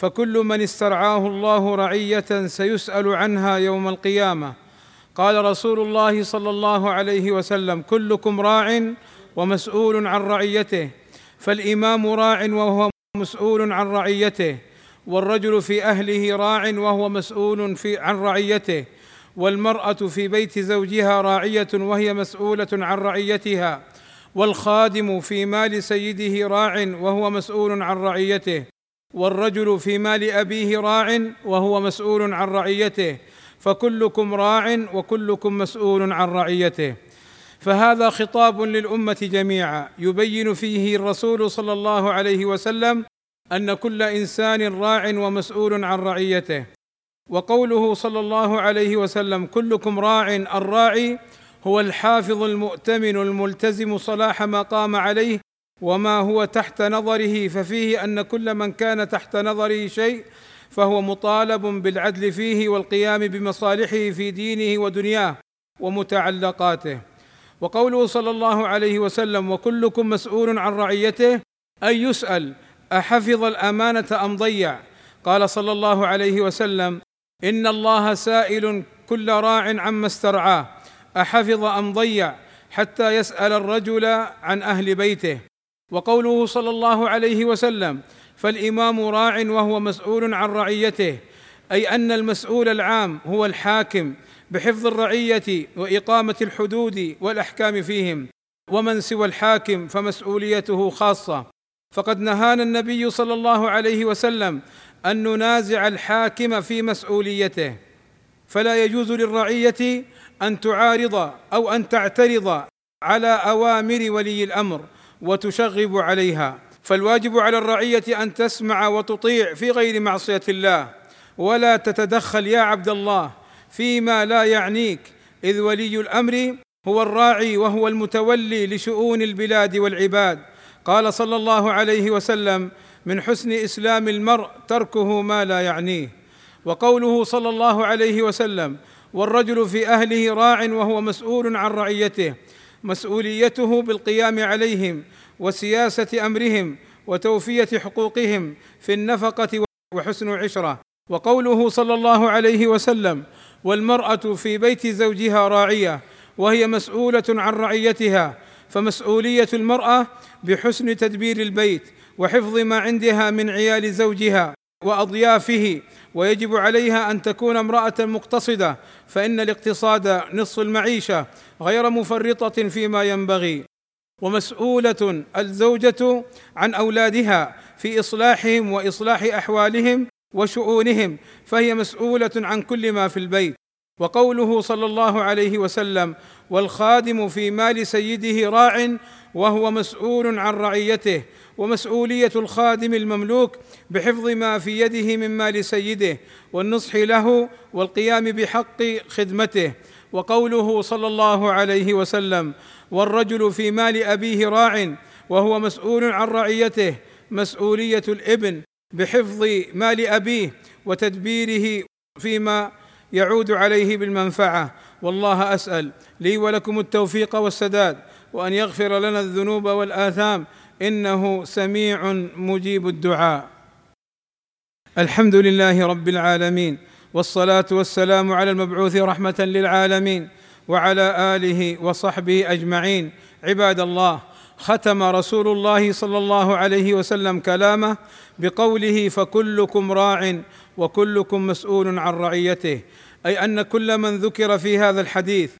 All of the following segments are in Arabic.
فكل من استرعاه الله رعية سيسأل عنها يوم القيامة. قال رسول الله صلى الله عليه وسلم كلكم راع ومسؤول عن رعيته فالإمام راع وهو مسؤول عن رعيته والرجل في أهله راع وهو مسؤول في عن رعيته والمرأة في بيت زوجها راعية وهي مسؤولة عن رعيتها والخادم في مال سيده راع وهو مسؤول عن رعيته. والرجل في مال أبيه راع وهو مسؤول عن رعيته فكلكم راع وكلكم مسؤول عن رعيته. فهذا خطاب للأمة جميعا. يبين فيه الرسول صلى الله عليه وسلم أن كل إنسان راع ومسؤول عن رعيته. وقوله صلى الله عليه وسلم كلكم راع الراعي هو الحافظ المؤتمن الملتزم صلاح ما قام عليه وما هو تحت نظره ففيه أن كل من كان تحت نظره شيء فهو مطالب بالعدل فيه والقيام بمصالحه في دينه ودنياه ومتعلقاته. وقوله صلى الله عليه وسلم وكلكم مسؤول عن رعيته اي يسأل أحفظ الأمانة أم ضيع؟ قال صلى الله عليه وسلم إن الله سائل كل راع عما استرعاه أحفظ أم ضيع؟ حتى يسأل الرجل عن أهل بيته. وقوله صلى الله عليه وسلم فالإمام راع وهو مسؤول عن رعيته أي أن المسؤول العام هو الحاكم بحفظ الرعية وإقامة الحدود والأحكام فيهم ومن سوى الحاكم فمسؤوليته خاصة. فقد نهانا النبي صلى الله عليه وسلم أن ننازع الحاكم في مسؤوليته. فلا يجوز للرعية أن تعارض أو أن تعترض على أوامر ولي الأمر وتشغب عليها. فالواجب على الرعية أن تسمع وتطيع في غير معصية الله. ولا تتدخل يا عبد الله فيما لا يعنيك إذ ولي الأمر هو الراعي وهو المتولي لشؤون البلاد والعباد. قال صلى الله عليه وسلم من حسن إسلام المرء تركه ما لا يعنيه. وقوله صلى الله عليه وسلم والرجل في أهله راع وهو مسؤول عن رعيته. مسؤوليته بالقيام عليهم وسياسة أمرهم وتوفية حقوقهم في النفقة وحسن عشرة. وقوله صلى الله عليه وسلم والمرأة في بيت زوجها راعية وهي مسؤولة عن رعيتها فمسؤولية المرأة بحسن تدبير البيت وحفظ ما عندها من عيال زوجها وأضيافه ويجب عليها أن تكون امرأة مقتصدة فإن الاقتصاد نصف المعيشة غير مفرطة فيما ينبغي. ومسؤولة الزوجة عن أولادها في إصلاحهم وإصلاح أحوالهم وشؤونهم فهي مسؤولة عن كل ما في البيت. وقوله صلى الله عليه وسلم والخادم في مال سيده راع وهو مسؤول عن رعيته ومسؤولية الخادم المملوك بحفظ ما في يده من مال سيده والنصح له والقيام بحق خدمته. وقوله صلى الله عليه وسلم والرجل في مال أبيه راع وهو مسؤول عن رعيته مسؤولية الإبن بحفظ مال أبيه وتدبيره فيما يعود عليه بالمنفعة. والله أسأل لي ولكم التوفيق والسداد وأن يغفر لنا الذنوب والآثام. إنه سميع مجيب الدعاء. الحمد لله رب العالمين والصلاة والسلام على المبعوث رحمة للعالمين وعلى آله وصحبه أجمعين. عباد الله ختم رسول الله صلى الله عليه وسلم كلامه بقوله فكلكم راع وكلكم مسؤول عن رعيته. أي أن كل من ذكر في هذا الحديث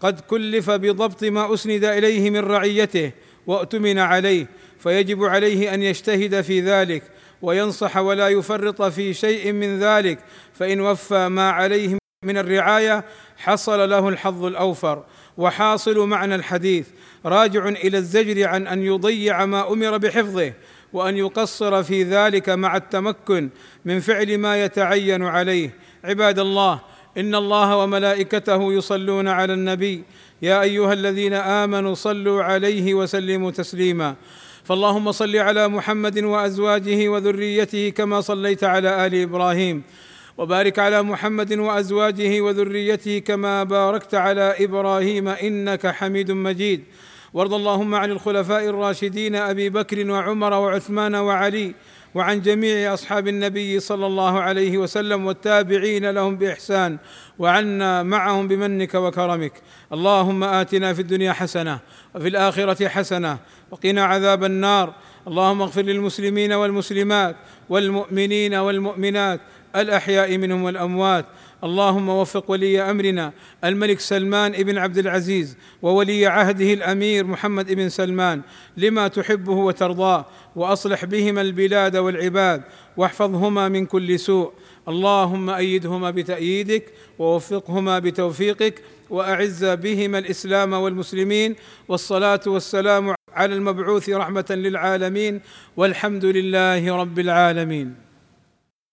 قد كلف بضبط ما أسند إليه من رعيته وأؤتمن عليه فيجب عليه أن يجتهد في ذلك وينصح ولا يفرط في شيء من ذلك فإن وفى ما عليه من الرعاية حصل له الحظ الأوفر وحاصل معنى الحديث. راجع إلى الزجر عن أن يضيع ما أمر بحفظه وأن يقصر في ذلك مع التمكن من فعل ما يتعين عليه. عباد الله إن الله وملائكته يصلون على النبي. يا أيها الذين آمنوا صلوا عليه وسلموا تسليما. فاللهم صل على محمد وأزواجه وذريته كما صليت على آل إبراهيم. وبارك على محمد وأزواجه وذريته كما باركت على إبراهيم إنك حميد مجيد. وارض اللهم عن الخلفاء الراشدين أبي بكر وعمر وعثمان وعلي وعن جميع أصحاب النبي صلى الله عليه وسلم والتابعين لهم بإحسان وعنا معهم بمنك وكرمك. اللهم آتنا في الدنيا حسنة وفي الآخرة حسنة وقنا عذاب النار. اللهم اغفر للمسلمين والمسلمات والمؤمنين والمؤمنات الأحياء منهم والأموات. اللهم وفق ولي أمرنا. الملك سلمان بن عبد العزيز وولي عهده الأمير محمد بن سلمان لما تحبه وترضاه وأصلح بهما البلاد والعباد واحفظهما من كل سوء. اللهم أيدهما بتأييدك ووفقهما بتوفيقك وأعز بهما الإسلام والمسلمين. والصلاة والسلام على المبعوث رحمة للعالمين. والحمد لله رب العالمين.